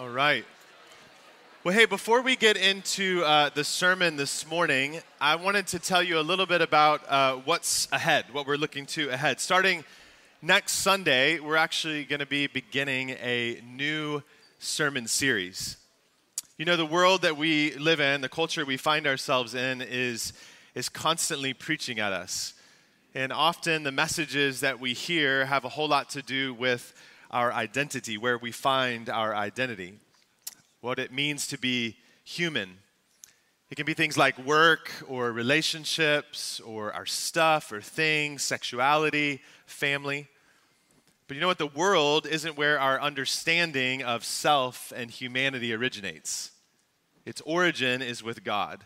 All right. Well, hey, before we get into uh, the sermon this morning, I wanted to tell you a little bit about uh, what's ahead, what we're looking to ahead. Starting next Sunday, we're actually going to be beginning a new sermon series. You know, the world that we live in, the culture we find ourselves in, is, is constantly preaching at us. And often the messages that we hear have a whole lot to do with our identity, where we find our identity, what it means to be human. It can be things like work or relationships or our stuff or things, sexuality, family. But you know what? The world isn't where our understanding of self and humanity originates. Its origin is with God.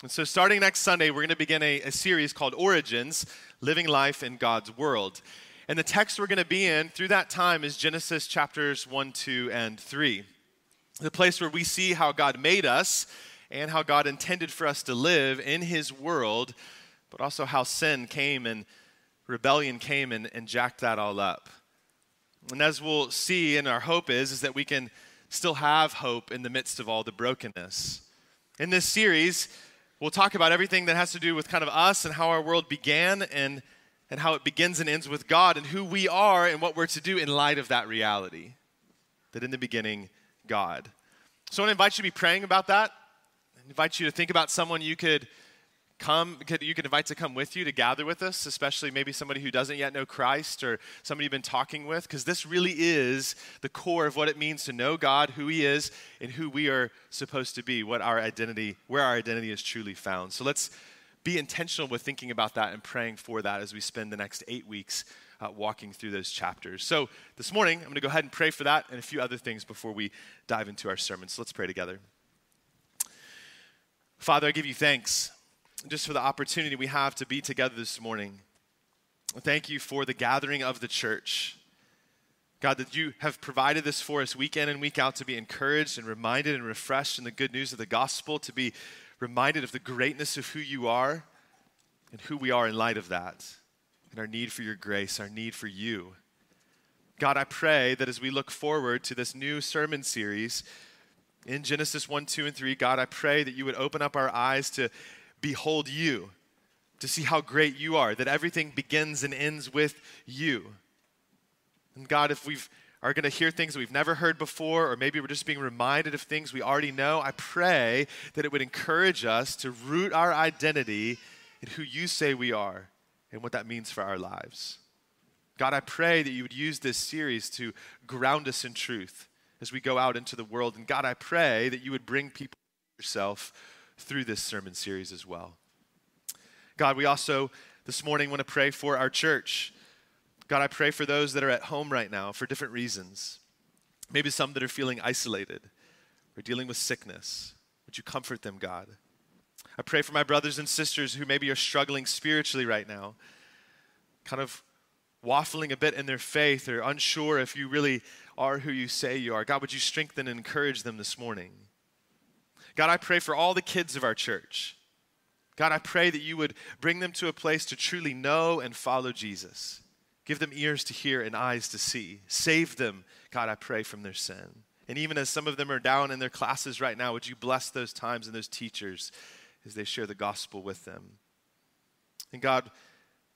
And so, starting next Sunday, we're going to begin a, a series called Origins Living Life in God's World. And the text we're going to be in through that time is Genesis chapters 1, 2, and 3. The place where we see how God made us and how God intended for us to live in His world, but also how sin came and rebellion came and, and jacked that all up. And as we'll see, and our hope is, is that we can still have hope in the midst of all the brokenness. In this series, we'll talk about everything that has to do with kind of us and how our world began and and how it begins and ends with God and who we are and what we're to do in light of that reality. That in the beginning, God. So I want to invite you to be praying about that. I invite you to think about someone you could come, you could invite to come with you to gather with us, especially maybe somebody who doesn't yet know Christ or somebody you've been talking with, because this really is the core of what it means to know God, who He is, and who we are supposed to be, what our identity, where our identity is truly found. So let's be intentional with thinking about that and praying for that as we spend the next eight weeks uh, walking through those chapters. So this morning, I'm going to go ahead and pray for that and a few other things before we dive into our sermon. So let's pray together. Father, I give you thanks just for the opportunity we have to be together this morning. Thank you for the gathering of the church. God, that you have provided this for us week in and week out to be encouraged and reminded and refreshed in the good news of the gospel, to be reminded of the greatness of who you are and who we are in light of that, and our need for your grace, our need for you. God, I pray that as we look forward to this new sermon series in Genesis 1, 2, and 3, God, I pray that you would open up our eyes to behold you, to see how great you are, that everything begins and ends with you. And God, if we've are going to hear things we've never heard before, or maybe we're just being reminded of things we already know, I pray that it would encourage us to root our identity in who you say we are and what that means for our lives. God, I pray that you would use this series to ground us in truth as we go out into the world. And God, I pray that you would bring people to yourself through this sermon series as well. God, we also this morning want to pray for our church. God, I pray for those that are at home right now for different reasons. Maybe some that are feeling isolated or dealing with sickness. Would you comfort them, God? I pray for my brothers and sisters who maybe are struggling spiritually right now, kind of waffling a bit in their faith or unsure if you really are who you say you are. God, would you strengthen and encourage them this morning? God, I pray for all the kids of our church. God, I pray that you would bring them to a place to truly know and follow Jesus. Give them ears to hear and eyes to see. Save them, God, I pray, from their sin. And even as some of them are down in their classes right now, would you bless those times and those teachers as they share the gospel with them? And God,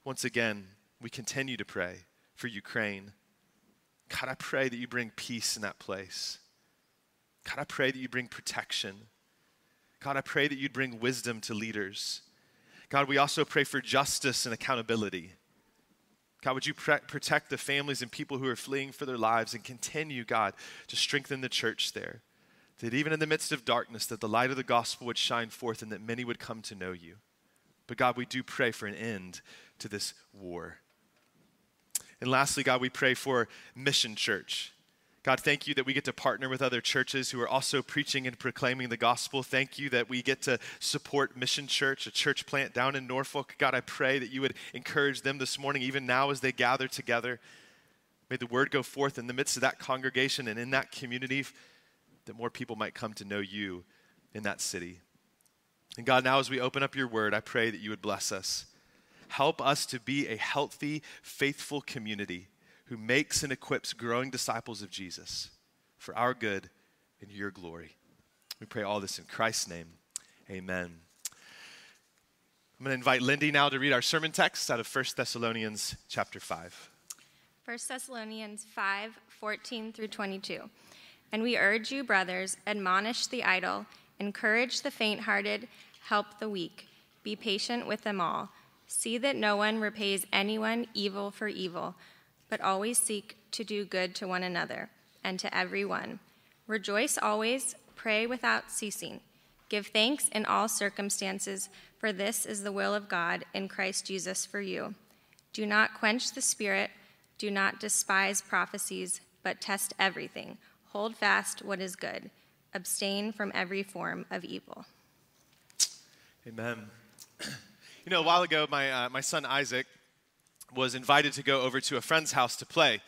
once again, we continue to pray for Ukraine. God, I pray that you bring peace in that place. God, I pray that you bring protection. God, I pray that you'd bring wisdom to leaders. God, we also pray for justice and accountability. God, would you pre- protect the families and people who are fleeing for their lives and continue, God, to strengthen the church there. That even in the midst of darkness, that the light of the gospel would shine forth and that many would come to know you. But God, we do pray for an end to this war. And lastly, God, we pray for Mission Church. God, thank you that we get to partner with other churches who are also preaching and proclaiming the gospel. Thank you that we get to support Mission Church, a church plant down in Norfolk. God, I pray that you would encourage them this morning, even now as they gather together. May the word go forth in the midst of that congregation and in that community that more people might come to know you in that city. And God, now as we open up your word, I pray that you would bless us. Help us to be a healthy, faithful community who makes and equips growing disciples of Jesus. for our good and your glory. We pray all this in Christ's name. Amen. I'm going to invite Lindy now to read our sermon text out of 1 Thessalonians chapter 5. 1 Thessalonians 5 14 through 22. And we urge you, brothers, admonish the idle, encourage the faint hearted, help the weak, be patient with them all. See that no one repays anyone evil for evil, but always seek to do good to one another and to everyone. Rejoice always, pray without ceasing. Give thanks in all circumstances, for this is the will of God in Christ Jesus for you. Do not quench the spirit, do not despise prophecies, but test everything. Hold fast what is good. Abstain from every form of evil. Amen. You know, a while ago, my, uh, my son Isaac was invited to go over to a friend's house to play.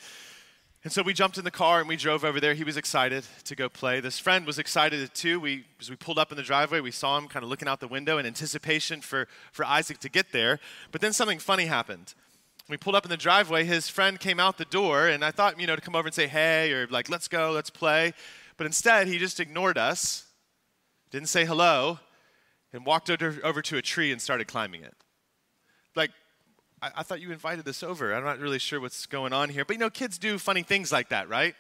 And so we jumped in the car and we drove over there. He was excited to go play. This friend was excited too. We, as we pulled up in the driveway, we saw him kind of looking out the window in anticipation for, for Isaac to get there. But then something funny happened. we pulled up in the driveway, his friend came out the door, and I thought, you know, to come over and say, hey, or like, let's go, let's play. But instead, he just ignored us, didn't say hello, and walked over, over to a tree and started climbing it. Like, I, I thought you invited us over. I'm not really sure what's going on here. But you know, kids do funny things like that, right?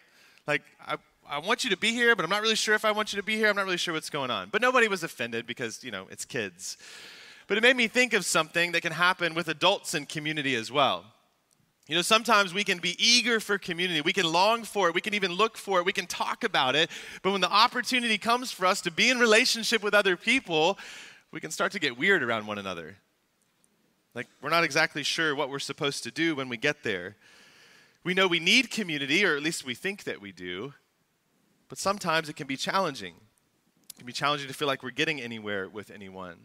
Like, I, I want you to be here, but I'm not really sure if I want you to be here. I'm not really sure what's going on. But nobody was offended because, you know, it's kids. But it made me think of something that can happen with adults in community as well. You know, sometimes we can be eager for community. We can long for it. We can even look for it. We can talk about it. But when the opportunity comes for us to be in relationship with other people, we can start to get weird around one another. Like, we're not exactly sure what we're supposed to do when we get there. We know we need community, or at least we think that we do, but sometimes it can be challenging. It can be challenging to feel like we're getting anywhere with anyone.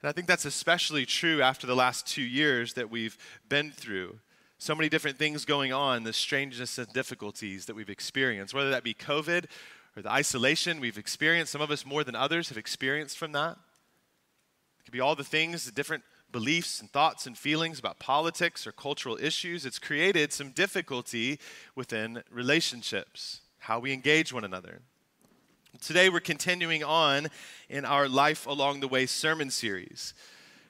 And I think that's especially true after the last two years that we've been through so many different things going on, the strangeness and difficulties that we've experienced, whether that be COVID or the isolation we've experienced. Some of us more than others have experienced from that. It could be all the things, the different beliefs and thoughts and feelings about politics or cultural issues. It's created some difficulty within relationships, how we engage one another. Today, we're continuing on in our Life Along the Way sermon series.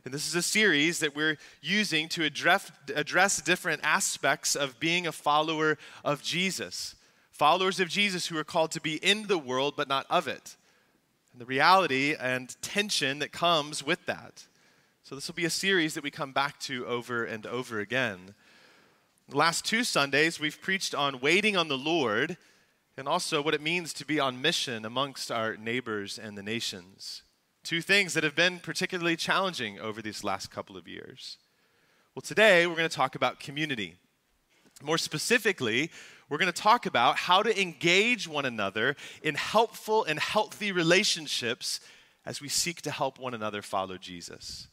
And this is a series that we're using to address, address different aspects of being a follower of Jesus. Followers of Jesus who are called to be in the world but not of it. And the reality and tension that comes with that. So, this will be a series that we come back to over and over again. The last two Sundays, we've preached on waiting on the Lord and also what it means to be on mission amongst our neighbors and the nations. Two things that have been particularly challenging over these last couple of years. Well, today we're going to talk about community. More specifically, we're going to talk about how to engage one another in helpful and healthy relationships as we seek to help one another follow Jesus.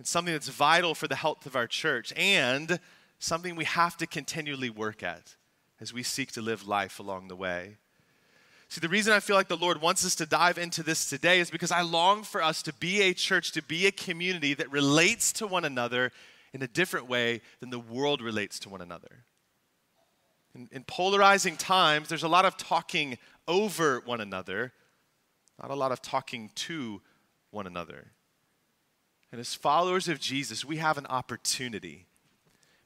It's something that's vital for the health of our church and something we have to continually work at as we seek to live life along the way. See, the reason I feel like the Lord wants us to dive into this today is because I long for us to be a church, to be a community that relates to one another in a different way than the world relates to one another. In, in polarizing times, there's a lot of talking over one another, not a lot of talking to one another. And as followers of Jesus, we have an opportunity,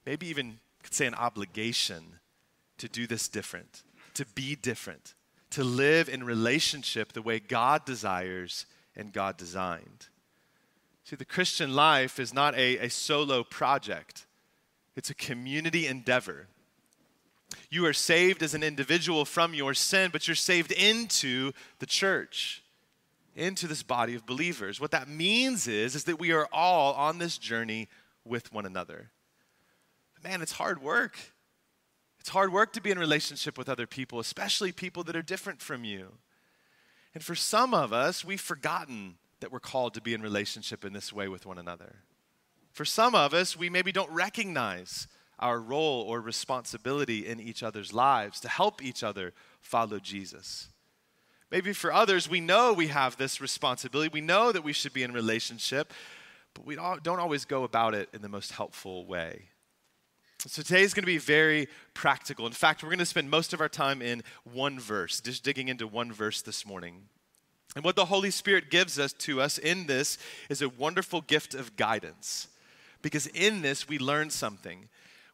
maybe even could say an obligation, to do this different, to be different to live in relationship the way God desires and God designed. See, the Christian life is not a, a solo project, it's a community endeavor. You are saved as an individual from your sin, but you're saved into the church, into this body of believers. What that means is, is that we are all on this journey with one another. But Man, it's hard work. It's hard work to be in relationship with other people, especially people that are different from you. And for some of us, we've forgotten that we're called to be in relationship in this way with one another. For some of us, we maybe don't recognize our role or responsibility in each other's lives to help each other follow Jesus. Maybe for others, we know we have this responsibility. We know that we should be in relationship, but we don't always go about it in the most helpful way. So today is going to be very practical. In fact, we're going to spend most of our time in one verse, just digging into one verse this morning. And what the Holy Spirit gives us to us in this is a wonderful gift of guidance. Because in this we learn something.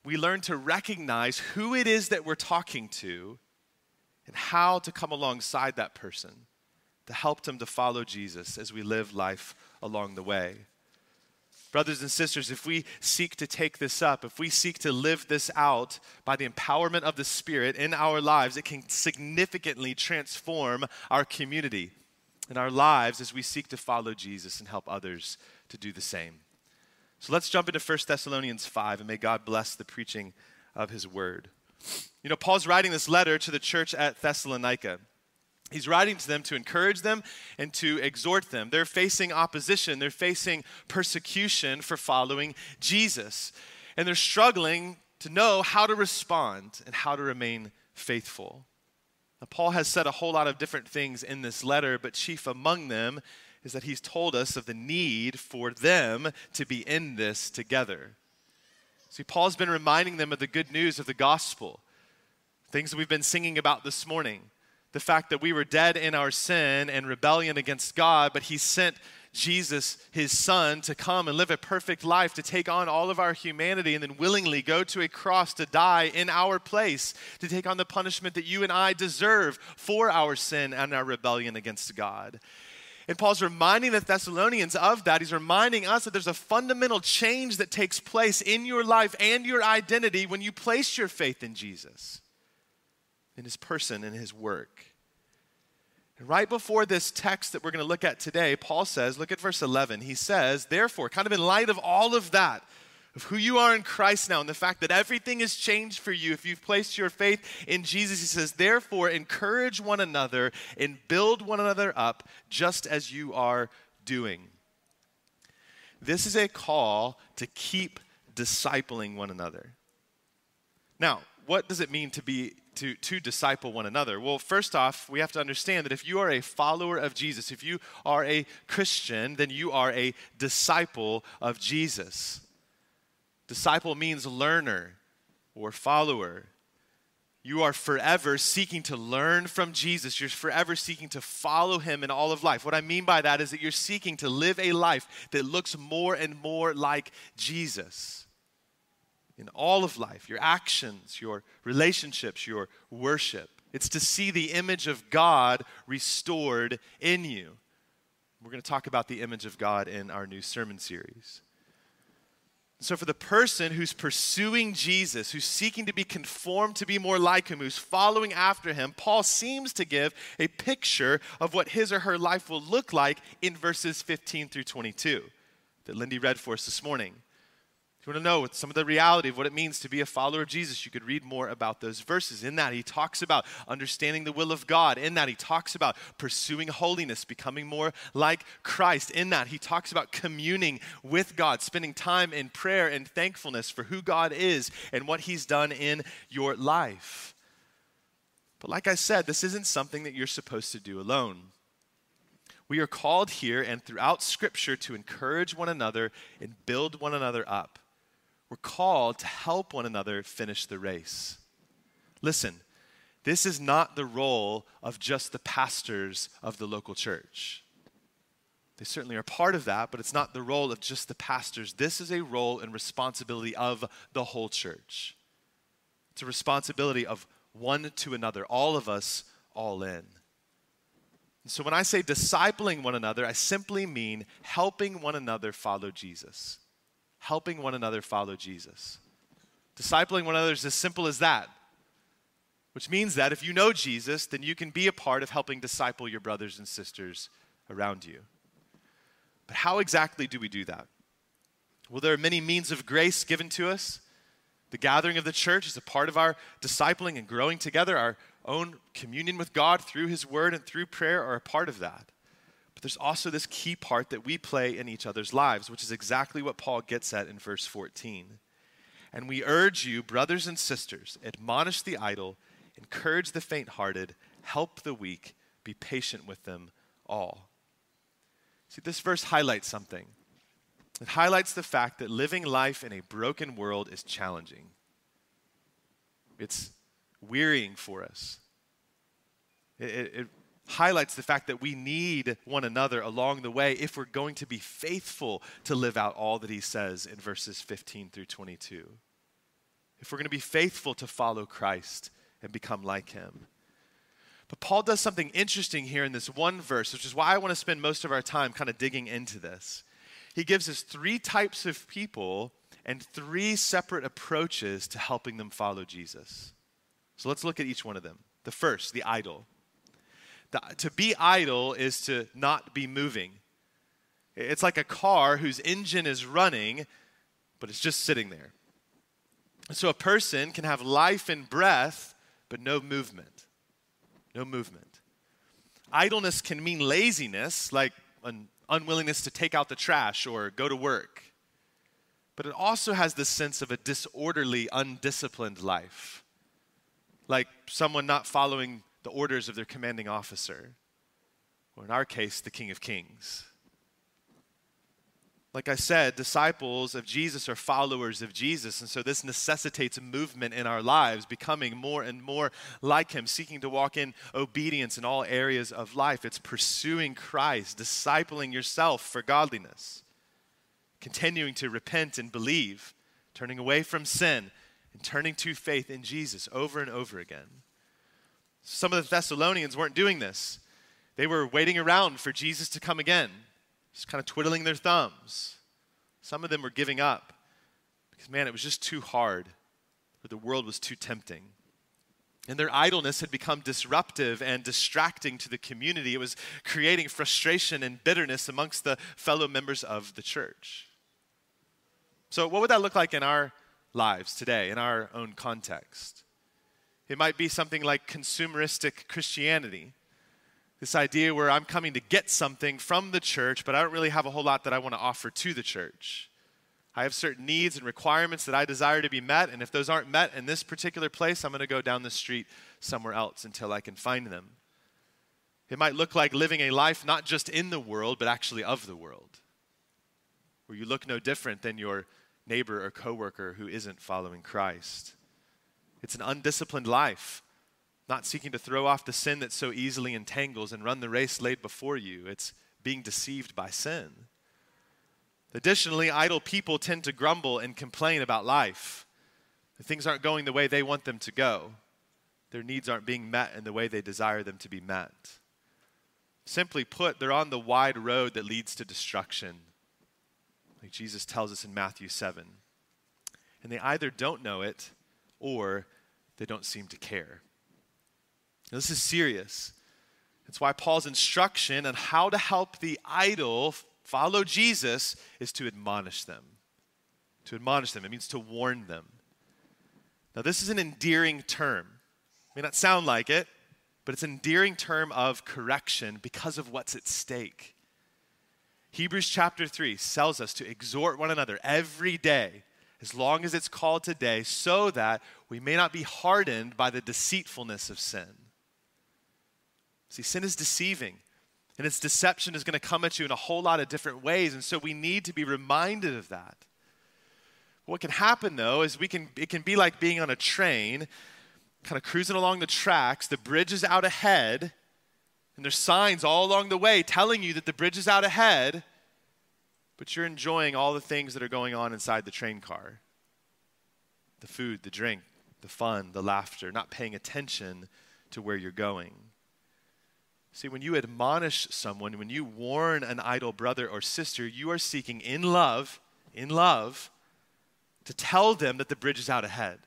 We learn to recognize who it is that we're talking to and how to come alongside that person to help them to follow Jesus as we live life along the way. Brothers and sisters, if we seek to take this up, if we seek to live this out by the empowerment of the Spirit in our lives, it can significantly transform our community and our lives as we seek to follow Jesus and help others to do the same. So let's jump into 1 Thessalonians 5 and may God bless the preaching of his word. You know, Paul's writing this letter to the church at Thessalonica. He's writing to them to encourage them and to exhort them. They're facing opposition, they're facing persecution for following Jesus. And they're struggling to know how to respond and how to remain faithful. Now, Paul has said a whole lot of different things in this letter, but chief among them is that he's told us of the need for them to be in this together. See, Paul's been reminding them of the good news of the gospel, things that we've been singing about this morning the fact that we were dead in our sin and rebellion against God, but He sent Jesus, His Son, to come and live a perfect life, to take on all of our humanity, and then willingly go to a cross to die in our place, to take on the punishment that you and I deserve for our sin and our rebellion against God. And Paul's reminding the Thessalonians of that. He's reminding us that there's a fundamental change that takes place in your life and your identity when you place your faith in Jesus in his person in his work. And right before this text that we're going to look at today, Paul says, look at verse 11. He says, therefore, kind of in light of all of that, of who you are in Christ now and the fact that everything has changed for you if you've placed your faith in Jesus, he says, therefore, encourage one another and build one another up just as you are doing. This is a call to keep discipling one another. Now, what does it mean to be to, to disciple one another? Well, first off, we have to understand that if you are a follower of Jesus, if you are a Christian, then you are a disciple of Jesus. Disciple means learner or follower. You are forever seeking to learn from Jesus. You're forever seeking to follow him in all of life. What I mean by that is that you're seeking to live a life that looks more and more like Jesus in all of life your actions, your relationships, your worship. It's to see the image of God restored in you. We're going to talk about the image of God in our new sermon series. So, for the person who's pursuing Jesus, who's seeking to be conformed to be more like him, who's following after him, Paul seems to give a picture of what his or her life will look like in verses 15 through 22 that Lindy read for us this morning you want to know some of the reality of what it means to be a follower of Jesus, you could read more about those verses. In that, he talks about understanding the will of God. In that, he talks about pursuing holiness, becoming more like Christ. In that, he talks about communing with God, spending time in prayer and thankfulness for who God is and what he's done in your life. But like I said, this isn't something that you're supposed to do alone. We are called here and throughout Scripture to encourage one another and build one another up. We're called to help one another finish the race. Listen, this is not the role of just the pastors of the local church. They certainly are part of that, but it's not the role of just the pastors. This is a role and responsibility of the whole church. It's a responsibility of one to another, all of us all in. And so when I say discipling one another, I simply mean helping one another follow Jesus helping one another follow Jesus. Discipling one another is as simple as that, which means that if you know Jesus, then you can be a part of helping disciple your brothers and sisters around you. But how exactly do we do that? Well, there are many means of grace given to us. The gathering of the church is a part of our discipling and growing together. Our own communion with God through His Word and through prayer are a part of that. But there's also this key part that we play in each other's lives, which is exactly what Paul gets at in verse 14. And we urge you, brothers and sisters, admonish the idle, encourage the faint hearted, help the weak, be patient with them all. See, this verse highlights something. It highlights the fact that living life in a broken world is challenging. it's wearying for us. It, it, highlights the fact that we need one another along the way if we're going to be faithful to live out all that he says in verses 15 through 22. If we're going to be faithful to follow Christ and become like him. But Paul does something interesting here in this one verse, which is why I want to spend most of our time kind of digging into this. He gives us three types of people and three separate approaches to helping them follow Jesus. So let's look at each one of them. The first, the idle. To be idle is to not be moving. It's like a car whose engine is running, but it's just sitting there. So a person can have life and breath, but no movement. No movement. Idleness can mean laziness, like an unwillingness to take out the trash or go to work. But it also has the sense of a disorderly, undisciplined life, like someone not following the orders of their commanding officer, or in our case, the King of Kings. Like I said, disciples of Jesus are followers of Jesus. And so this necessitates a movement in our lives, becoming more and more like Him, seeking to walk in obedience in all areas of life. It's pursuing Christ, discipling yourself for godliness, continuing to repent and believe, turning away from sin, and turning to faith in Jesus over and over again. Some of the Thessalonians weren't doing this, they were waiting around for Jesus to come again just kind of twiddling their thumbs. Some of them were giving up because, man, it was just too hard, or the world was too tempting. And their idleness had become disruptive and distracting to the community. It was creating frustration and bitterness amongst the fellow members of the church. So, what would that look like in our lives today, in our own context? It might be something like consumeristic Christianity, this idea where I'm coming to get something from the church, but I don't really have a whole lot that I want to offer to the church. I have certain needs and requirements that I desire to be met, and if those aren't met in this particular place, I'm going to go down the street somewhere else until I can find them. It might look like living a life not just in the world, but actually of the world, where you look no different than your neighbor or coworker who isn't following Christ. It's an undisciplined life not seeking to throw off the sin that so easily entangles and run the race laid before you. It's being deceived by sin. Additionally, idle people tend to grumble and complain about life. things aren't going the way they want them to go. Their needs aren't being met in the way they desire them to be met. Simply put, they're on the wide road that leads to destruction, like Jesus tells us in Matthew 7. And they either don't know it or they don't seem to care. Now, this is serious. That's why Paul's instruction on how to help the idle follow Jesus is to admonish them. To admonish them, it means to warn them. Now, this is an endearing term. It may not sound like it, but it's an endearing term of correction because of what's at stake. Hebrews chapter 3 tells us to exhort one another every day, as long as it's called today, so that we may not be hardened by the deceitfulness of sin. See, sin is deceiving, and its deception is going to come at you in a whole lot of different ways, and so we need to be reminded of that. What can happen though is we can it can be like being on a train, kind of cruising along the tracks, the bridge is out ahead, and there's signs all along the way telling you that the bridge is out ahead, but you're enjoying all the things that are going on inside the train car. The food, the drink, the fun, the laughter, not paying attention to where you're going. See, when you admonish someone, when you warn an idle brother or sister, you are seeking in love, in love, to tell them that the bridge is out ahead.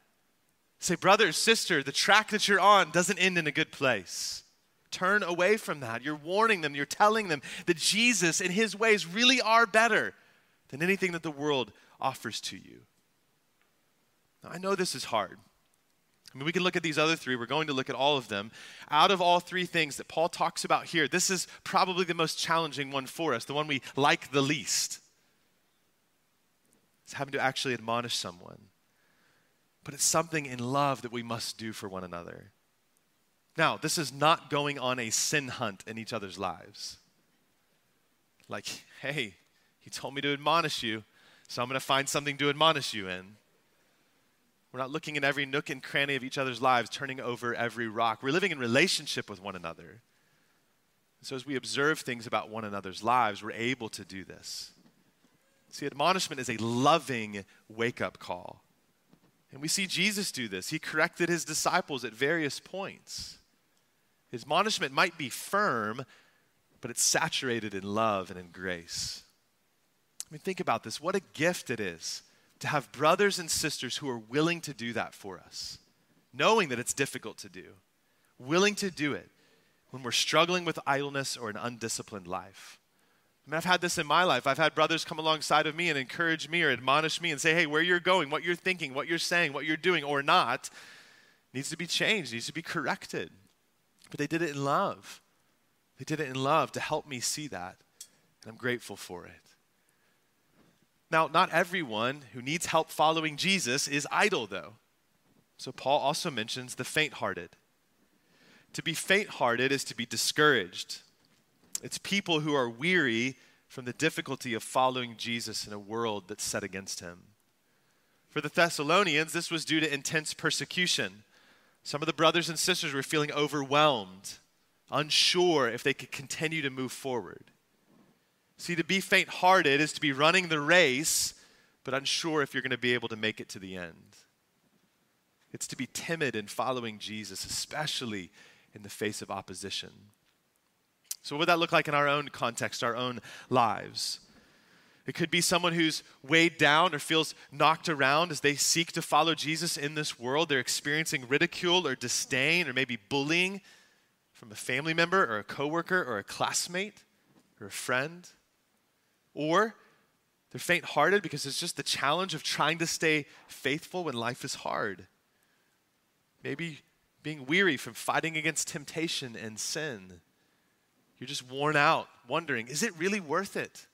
Say, brother, sister, the track that you're on doesn't end in a good place. Turn away from that. You're warning them, you're telling them that Jesus and his ways really are better than anything that the world offers to you. Now, I know this is hard. I mean, we can look at these other three. We're going to look at all of them. Out of all three things that Paul talks about here, this is probably the most challenging one for us, the one we like the least. It's having to actually admonish someone. But it's something in love that we must do for one another. Now, this is not going on a sin hunt in each other's lives. Like, hey, he told me to admonish you, so I'm going to find something to admonish you in. We're not looking in every nook and cranny of each other's lives, turning over every rock. We're living in relationship with one another. So, as we observe things about one another's lives, we're able to do this. See, admonishment is a loving wake up call. And we see Jesus do this. He corrected his disciples at various points. His admonishment might be firm, but it's saturated in love and in grace. I mean, think about this. What a gift it is to have brothers and sisters who are willing to do that for us, knowing that it's difficult to do, willing to do it when we're struggling with idleness or an undisciplined life. I mean, I've had this in my life. I've had brothers come alongside of me and encourage me or admonish me and say, hey, where you're going, what you're thinking, what you're saying, what you're doing or not needs to be changed, needs to be corrected. But they did it in love. They did it in love to help me see that. And I'm grateful for it. Now, not everyone who needs help following Jesus is idle, though. So, Paul also mentions the faint hearted. To be faint hearted is to be discouraged. It's people who are weary from the difficulty of following Jesus in a world that's set against him. For the Thessalonians, this was due to intense persecution. Some of the brothers and sisters were feeling overwhelmed, unsure if they could continue to move forward. See, to be faint hearted is to be running the race, but unsure if you're going to be able to make it to the end. It's to be timid in following Jesus, especially in the face of opposition. So, what would that look like in our own context, our own lives? It could be someone who's weighed down or feels knocked around as they seek to follow Jesus in this world. They're experiencing ridicule or disdain or maybe bullying from a family member or a coworker or a classmate or a friend. Or they're faint hearted because it's just the challenge of trying to stay faithful when life is hard. Maybe being weary from fighting against temptation and sin. You're just worn out, wondering, is it really worth it?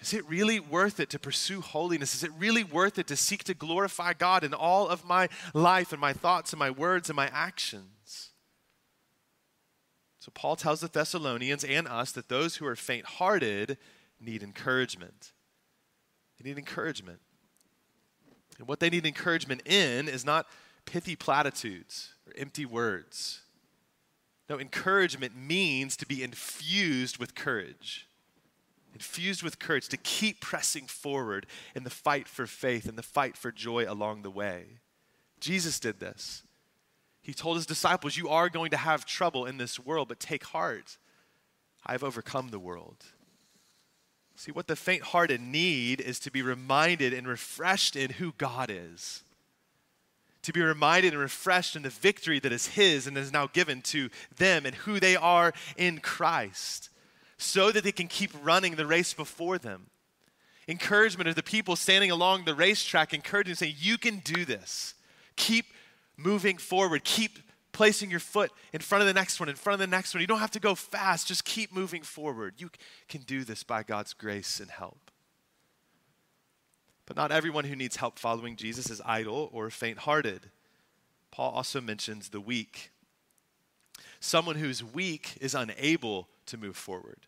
Is it really worth it to pursue holiness? Is it really worth it to seek to glorify God in all of my life and my thoughts and my words and my actions? So, Paul tells the Thessalonians and us that those who are faint hearted need encouragement. They need encouragement. And what they need encouragement in is not pithy platitudes or empty words. No, encouragement means to be infused with courage. Infused with courage to keep pressing forward in the fight for faith and the fight for joy along the way. Jesus did this. He told his disciples, You are going to have trouble in this world, but take heart. I have overcome the world. See, what the faint hearted need is to be reminded and refreshed in who God is. To be reminded and refreshed in the victory that is His and is now given to them and who they are in Christ, so that they can keep running the race before them. Encouragement of the people standing along the racetrack, encouraging, saying, You can do this. Keep moving forward. Keep placing your foot in front of the next one, in front of the next one. You don't have to go fast, just keep moving forward. You can do this by God's grace and help. But not everyone who needs help following Jesus is idle or faint hearted. Paul also mentions the weak. Someone who's weak is unable to move forward.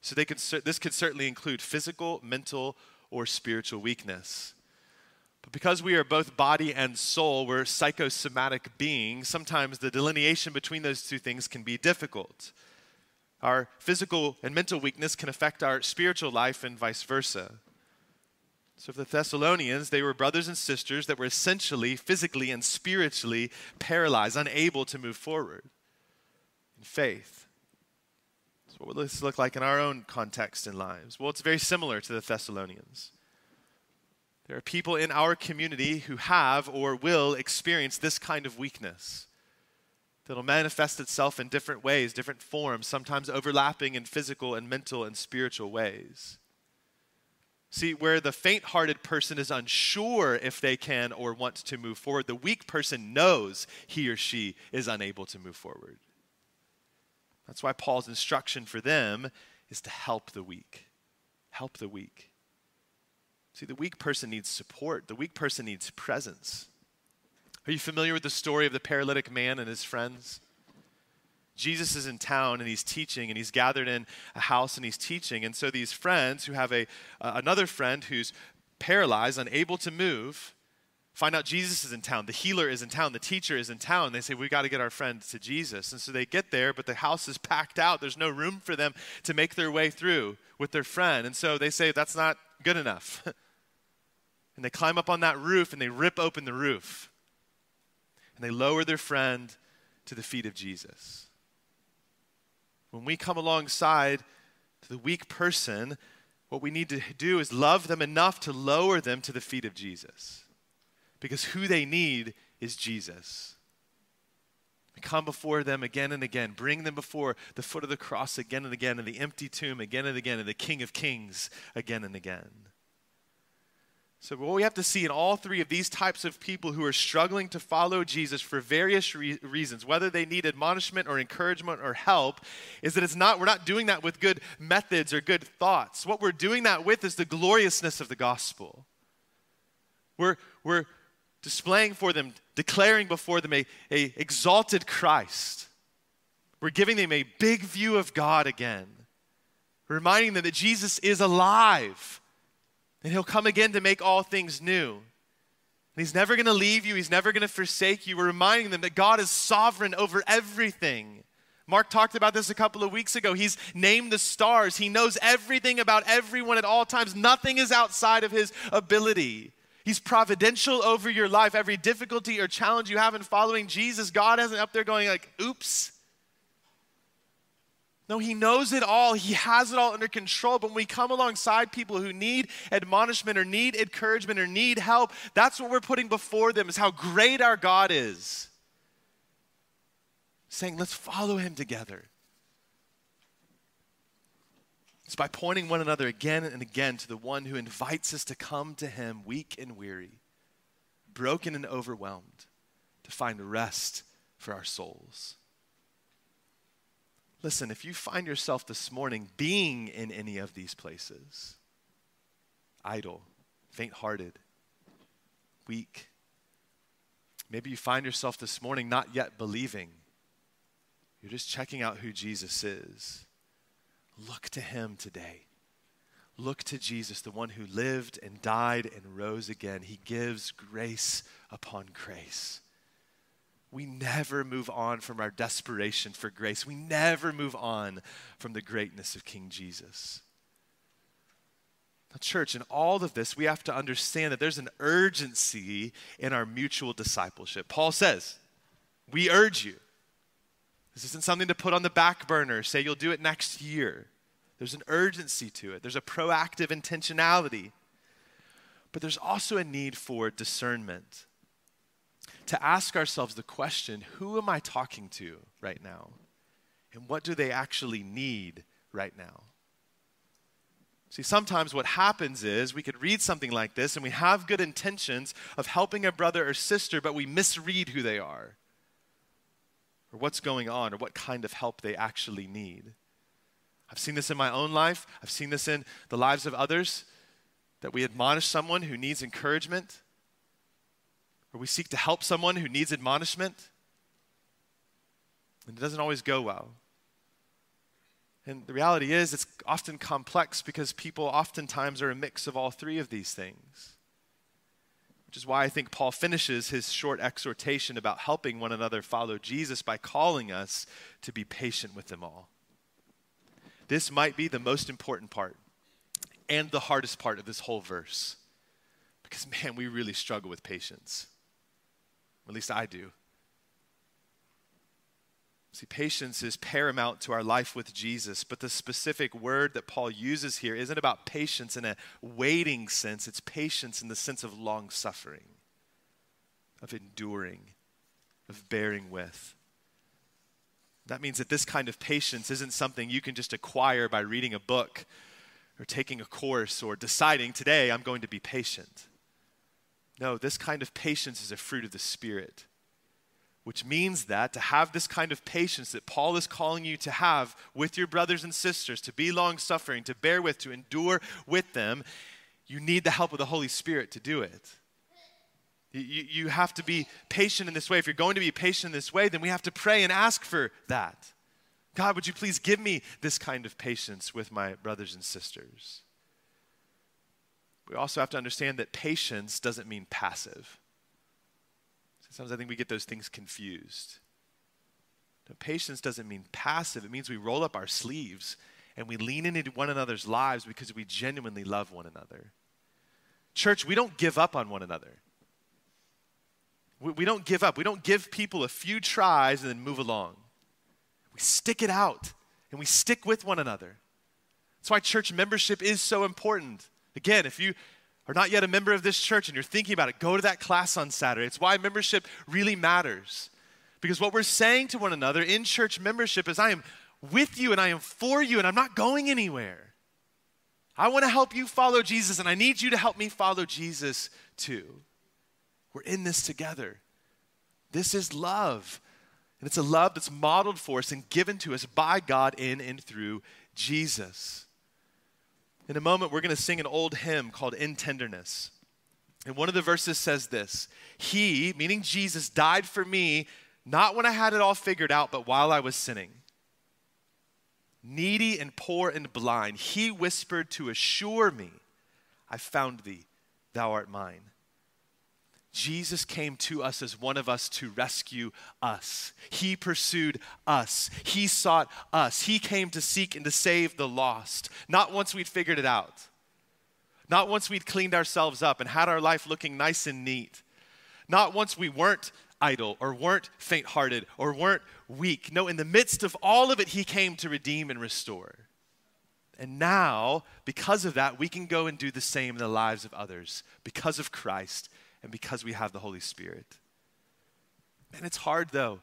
So they could, this could certainly include physical, mental, or spiritual weakness. But because we are both body and soul, we're psychosomatic beings, sometimes the delineation between those two things can be difficult. Our physical and mental weakness can affect our spiritual life and vice versa. So, for the Thessalonians, they were brothers and sisters that were essentially physically and spiritually paralyzed, unable to move forward in faith. What would this look like in our own context and lives? Well, it's very similar to the Thessalonians. There are people in our community who have or will experience this kind of weakness that'll manifest itself in different ways, different forms, sometimes overlapping in physical and mental and spiritual ways. See, where the faint hearted person is unsure if they can or want to move forward, the weak person knows he or she is unable to move forward. That's why Paul's instruction for them is to help the weak. Help the weak. See, the weak person needs support, the weak person needs presence. Are you familiar with the story of the paralytic man and his friends? Jesus is in town and he's teaching and he's gathered in a house and he's teaching. And so these friends who have a uh, another friend who's paralyzed, unable to move, find out Jesus is in town, the healer is in town, the teacher is in town. They say, We got to get our friend to Jesus. And so they get there, but the house is packed out. There's no room for them to make their way through with their friend. And so they say, That's not good enough. and they climb up on that roof and they rip open the roof. And they lower their friend to the feet of Jesus. When we come alongside to the weak person, what we need to do is love them enough to lower them to the feet of Jesus because who they need is Jesus. Come before them again and again, bring them before the foot of the cross again and again, and the empty tomb again and again, and the King of Kings again and again. So, what we have to see in all three of these types of people who are struggling to follow Jesus for various re- reasons, whether they need admonishment or encouragement or help, is that it's not, we're not doing that with good methods or good thoughts. What we're doing that with is the gloriousness of the gospel. We're, we're, displaying for them, declaring before them a, a exalted Christ. We're giving them a big view of God again, reminding them that Jesus is alive and he'll come again to make all things new. And he's never going to leave you, he's never going to forsake you. We're reminding them that God is sovereign over everything. Mark talked about this a couple of weeks ago. He's named the stars. He knows everything about everyone at all times. Nothing is outside of his ability. He's providential over your life. Every difficulty or challenge you have in following Jesus, God isn't up there going like, oops. No, he knows it all. He has it all under control. But when we come alongside people who need admonishment or need encouragement or need help, that's what we're putting before them is how great our God is. Saying, let's follow him together. It's by pointing one another again and again to the one who invites us to come to him weak and weary, broken and overwhelmed, to find rest for our souls. Listen, if you find yourself this morning being in any of these places, idle, faint hearted, weak, maybe you find yourself this morning not yet believing, you're just checking out who Jesus is Look to him today. Look to Jesus, the one who lived and died and rose again. He gives grace upon grace. We never move on from our desperation for grace. We never move on from the greatness of King Jesus. Now, church, in all of this, we have to understand that there's an urgency in our mutual discipleship. Paul says, We urge you. This isn't something to put on the back burner, say you'll do it next year. There's an urgency to it, there's a proactive intentionality. But there's also a need for discernment. To ask ourselves the question who am I talking to right now? And what do they actually need right now? See, sometimes what happens is we could read something like this and we have good intentions of helping a brother or sister, but we misread who they are or what's going on or what kind of help they actually need. I've seen this in my own life, I've seen this in the lives of others that we admonish someone who needs encouragement, or we seek to help someone who needs admonishment, and it doesn't always go well. And the reality is, it's often complex because people oftentimes are a mix of all three of these things. Which is why I think Paul finishes his short exhortation about helping one another follow Jesus by calling us to be patient with them all. This might be the most important part and the hardest part of this whole verse. Because, man, we really struggle with patience. At least I do. See, patience is paramount to our life with Jesus, but the specific word that Paul uses here isn't about patience in a waiting sense, it's patience in the sense of long suffering, of enduring, of bearing with. That means that this kind of patience isn't something you can just acquire by reading a book or taking a course or deciding today I'm going to be patient. No, this kind of patience is a fruit of the Spirit which means that to have this kind of patience that Paul is calling you to have with your brothers and sisters, to be long suffering, to bear with, to endure with them, you need the help of the Holy Spirit to do it. You, you have to be patient in this way. If you're going to be patient in this way, then we have to pray and ask for that. God, would you please give me this kind of patience with my brothers and sisters? we also have to understand that patience doesn't mean passive. Sometimes I think we get those things confused. Now, patience doesn't mean passive, it means we roll up our sleeves and we lean into one another's lives because we genuinely love one another. Church, we don't give up on one another. We, we don't give up. We don't give people a few tries and then move along. We stick it out and we stick with one another. That's why church membership is so important. Again, if you are not yet a member of this church and you're thinking about it, go to that class on Saturday. It's why membership really matters. Because what we're saying to one another in church membership is I am with you and I am for you and I'm not going anywhere. I want to help you follow Jesus and I need you to help me follow Jesus too. We're in this together. This is love. And it's a love that's modeled for us and given to us by God in and through Jesus. In a moment, we're going to sing an old hymn called In Tenderness. And one of the verses says this He, meaning Jesus, died for me, not when I had it all figured out, but while I was sinning. Needy and poor and blind, He whispered to assure me, I found thee, thou art mine. Jesus came to us as one of us to rescue us. He pursued us. He sought us. He came to seek and to save the lost. Not once we'd figured it out. Not once we'd cleaned ourselves up and had our life looking nice and neat. Not once we weren't idle or weren't faint hearted or weren't weak. No, in the midst of all of it, He came to redeem and restore. And now, because of that, we can go and do the same in the lives of others because of Christ and because we have the Holy Spirit. And it's hard though.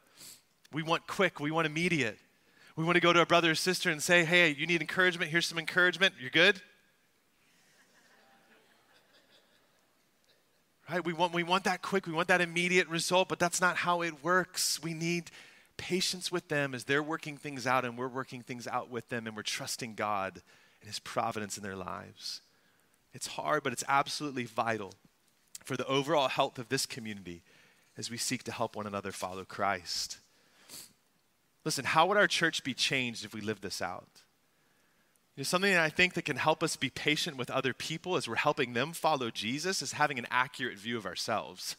We want quick, we want immediate. We want to go to a brother or sister and say, hey, you need encouragement, here's some encouragement, you're good? Right? We want, we want that quick, we want that immediate result, but that's not how it works. We need patience with them as they're working things out and we're working things out with them and we're trusting God and His providence in their lives. It's hard, but it's absolutely vital for the overall health of this community as we seek to help one another follow Christ. Listen, how would our church be changed if we lived this out? You know, something that I think that can help us be patient with other people as we're helping them follow Jesus is having an accurate view of ourselves.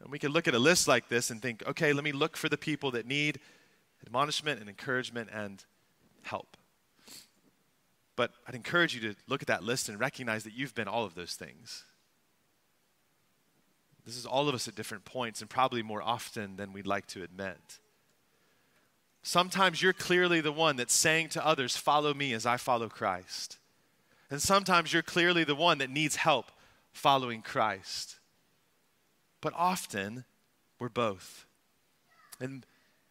And we can look at a list like this and think, okay, let me look for the people that need admonishment and encouragement and help. But I'd encourage you to look at that list and recognize that you've been all of those things. This is all of us at different points and probably more often than we'd like to admit. Sometimes you're clearly the one that's saying to others, Follow me as I follow Christ. And sometimes you're clearly the one that needs help following Christ. But often, we're both. And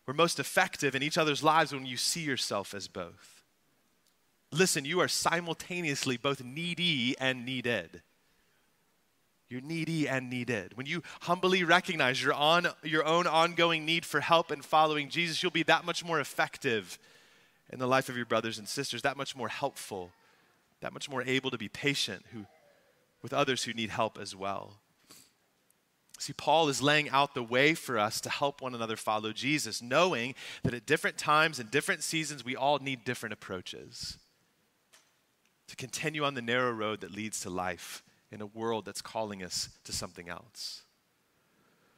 we're most effective in each other's lives when you see yourself as both. Listen, you are simultaneously both needy and needed. You're needy and needed. When you humbly recognize your, on, your own ongoing need for help and following Jesus, you'll be that much more effective in the life of your brothers and sisters, that much more helpful, that much more able to be patient who, with others who need help as well. See, Paul is laying out the way for us to help one another follow Jesus, knowing that at different times and different seasons, we all need different approaches to continue on the narrow road that leads to life in a world that's calling us to something else.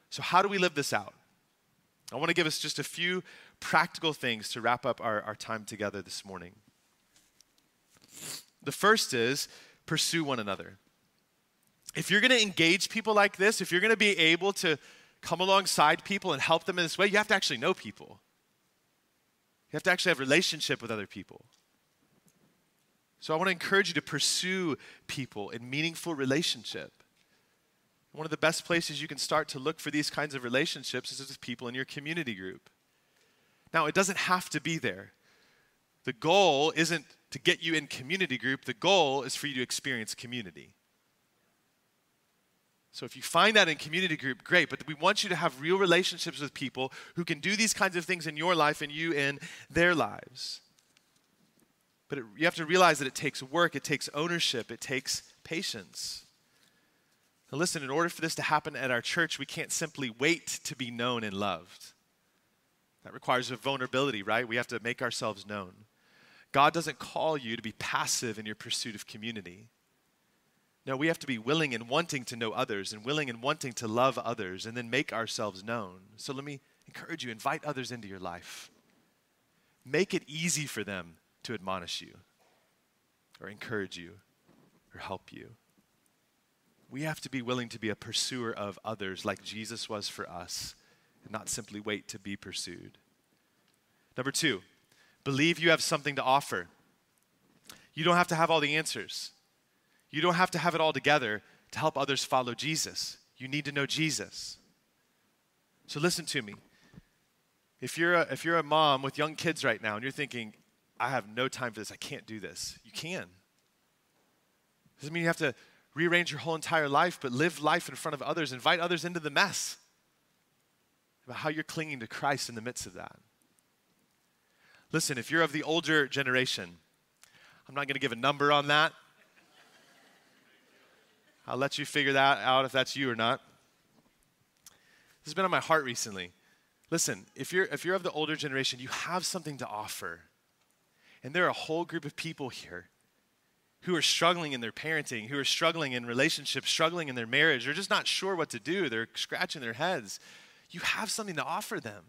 So, how do we live this out? I want to give us just a few practical things to wrap up our, our time together this morning. The first is pursue one another. If you're going to engage people like this, if you're going to be able to come alongside people and help them in this way, you have to actually know people. You have to actually have relationship with other people. So I want to encourage you to pursue people in meaningful relationship. One of the best places you can start to look for these kinds of relationships is with people in your community group. Now, it doesn't have to be there. The goal isn't to get you in community group, the goal is for you to experience community. So if you find that in community group, great, but we want you to have real relationships with people who can do these kinds of things in your life and you in their lives. But it, you have to realize that it takes work, it takes ownership, it takes patience. Now, listen, in order for this to happen at our church, we can't simply wait to be known and loved. That requires a vulnerability, right? We have to make ourselves known. God doesn't call you to be passive in your pursuit of community. No, we have to be willing and wanting to know others and willing and wanting to love others and then make ourselves known. So let me encourage you invite others into your life. Make it easy for them to admonish you or encourage you or help you. We have to be willing to be a pursuer of others like Jesus was for us and not simply wait to be pursued. Number two, believe you have something to offer. You don't have to have all the answers. You don't have to have it all together to help others follow Jesus. You need to know Jesus. So listen to me. If you're a, if you're a mom with young kids right now and you're thinking, I have no time for this, I can't do this, you can. Doesn't mean you have to rearrange your whole entire life, but live life in front of others. Invite others into the mess about how you're clinging to Christ in the midst of that. Listen, if you're of the older generation, I'm not going to give a number on that. I'll let you figure that out if that's you or not. This has been on my heart recently. Listen, if you're, if you're of the older generation, you have something to offer. And there are a whole group of people here who are struggling in their parenting, who are struggling in relationships, struggling in their marriage, they're just not sure what to do. They're scratching their heads. You have something to offer them.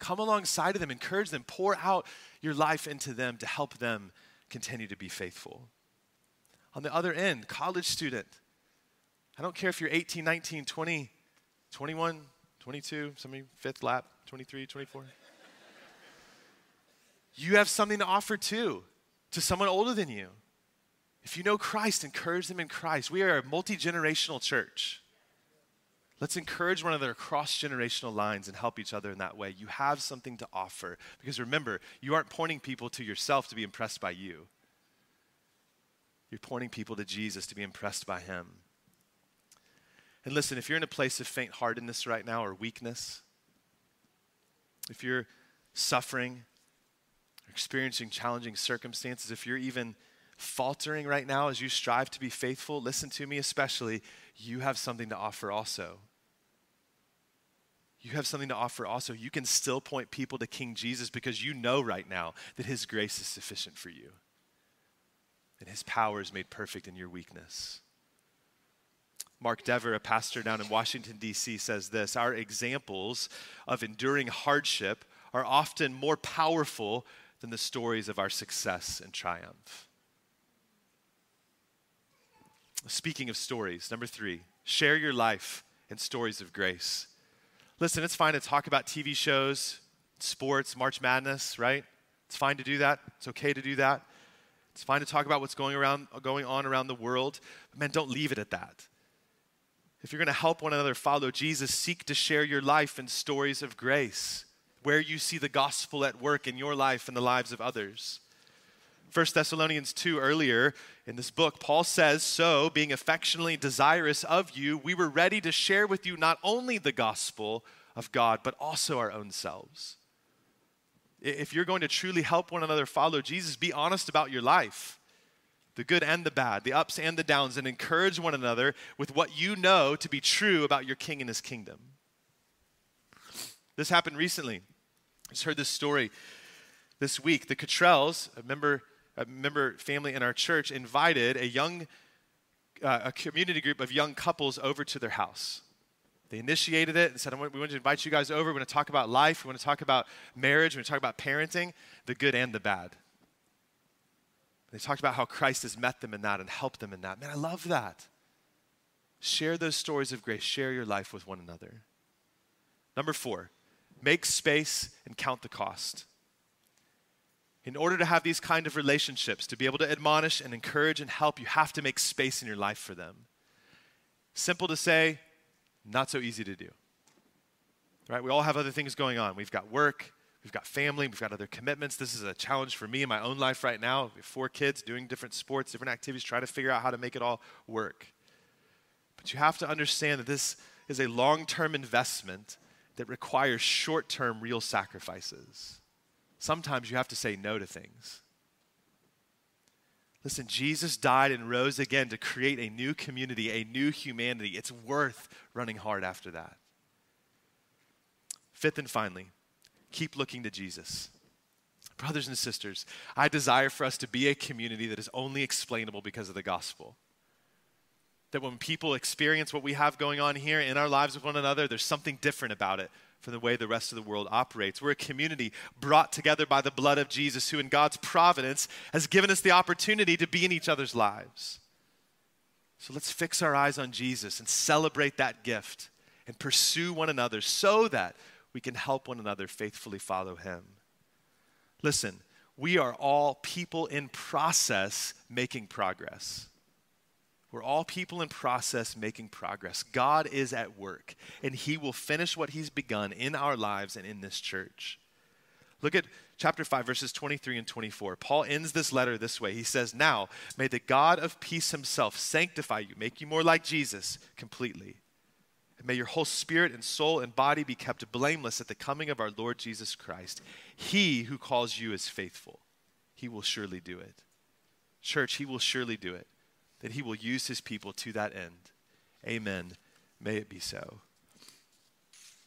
Come alongside of them, encourage them, pour out your life into them to help them continue to be faithful. On the other end, college student, I don't care if you're 18, 19, 20, 21, 22, somebody fifth lap, 23, 24. You have something to offer too to someone older than you. If you know Christ, encourage them in Christ. We are a multi generational church. Let's encourage one another across generational lines and help each other in that way. You have something to offer. Because remember, you aren't pointing people to yourself to be impressed by you, you're pointing people to Jesus to be impressed by him. And listen, if you're in a place of faint heartedness right now or weakness, if you're suffering, experiencing challenging circumstances, if you're even faltering right now as you strive to be faithful, listen to me especially, you have something to offer also. You have something to offer also. You can still point people to King Jesus because you know right now that his grace is sufficient for you. And his power is made perfect in your weakness. Mark Dever, a pastor down in Washington, D.C., says this Our examples of enduring hardship are often more powerful than the stories of our success and triumph. Speaking of stories, number three, share your life in stories of grace. Listen, it's fine to talk about TV shows, sports, March Madness, right? It's fine to do that. It's okay to do that. It's fine to talk about what's going, around, going on around the world. But man, don't leave it at that. If you're going to help one another follow Jesus, seek to share your life in stories of grace, where you see the gospel at work in your life and the lives of others. 1 Thessalonians 2 earlier in this book, Paul says, So, being affectionately desirous of you, we were ready to share with you not only the gospel of God, but also our own selves. If you're going to truly help one another follow Jesus, be honest about your life, the good and the bad, the ups and the downs, and encourage one another with what you know to be true about your king and his kingdom. This happened recently. I just heard this story this week. The Cottrells, a member a member family in our church invited a young, uh, a community group of young couples over to their house. They initiated it and said, We want to invite you guys over. We want to talk about life. We want to talk about marriage. We want to talk about parenting, the good and the bad. They talked about how Christ has met them in that and helped them in that. Man, I love that. Share those stories of grace. Share your life with one another. Number four, make space and count the cost in order to have these kind of relationships, to be able to admonish and encourage and help, you have to make space in your life for them. Simple to say, not so easy to do. Right? We all have other things going on. We've got work, we've got family, we've got other commitments. This is a challenge for me in my own life right now. We have four kids doing different sports, different activities, trying to figure out how to make it all work. But you have to understand that this is a long term investment that requires short term real sacrifices sometimes you have to say no to things. Listen, Jesus died and rose again to create a new community, a new humanity. It's worth running hard after that. Fifth and finally, keep looking to Jesus. Brothers and sisters, I desire for us to be a community that is only explainable because of the gospel. That when people experience what we have going on here in our lives with one another, there's something different about it from the way the rest of the world operates. We're a community brought together by the blood of Jesus, who in God's providence has given us the opportunity to be in each other's lives. So let's fix our eyes on Jesus and celebrate that gift and pursue one another so that we can help one another faithfully follow him. Listen, we are all people in process making progress. We're all people in process making progress. God is at work, and He will finish what He's begun in our lives and in this church. Look at chapter 5, verses 23 and 24. Paul ends this letter this way He says, Now, may the God of peace Himself sanctify you, make you more like Jesus completely. And may your whole spirit and soul and body be kept blameless at the coming of our Lord Jesus Christ. He who calls you is faithful. He will surely do it. Church, He will surely do it. That He will use His people to that end. Amen. May it be so.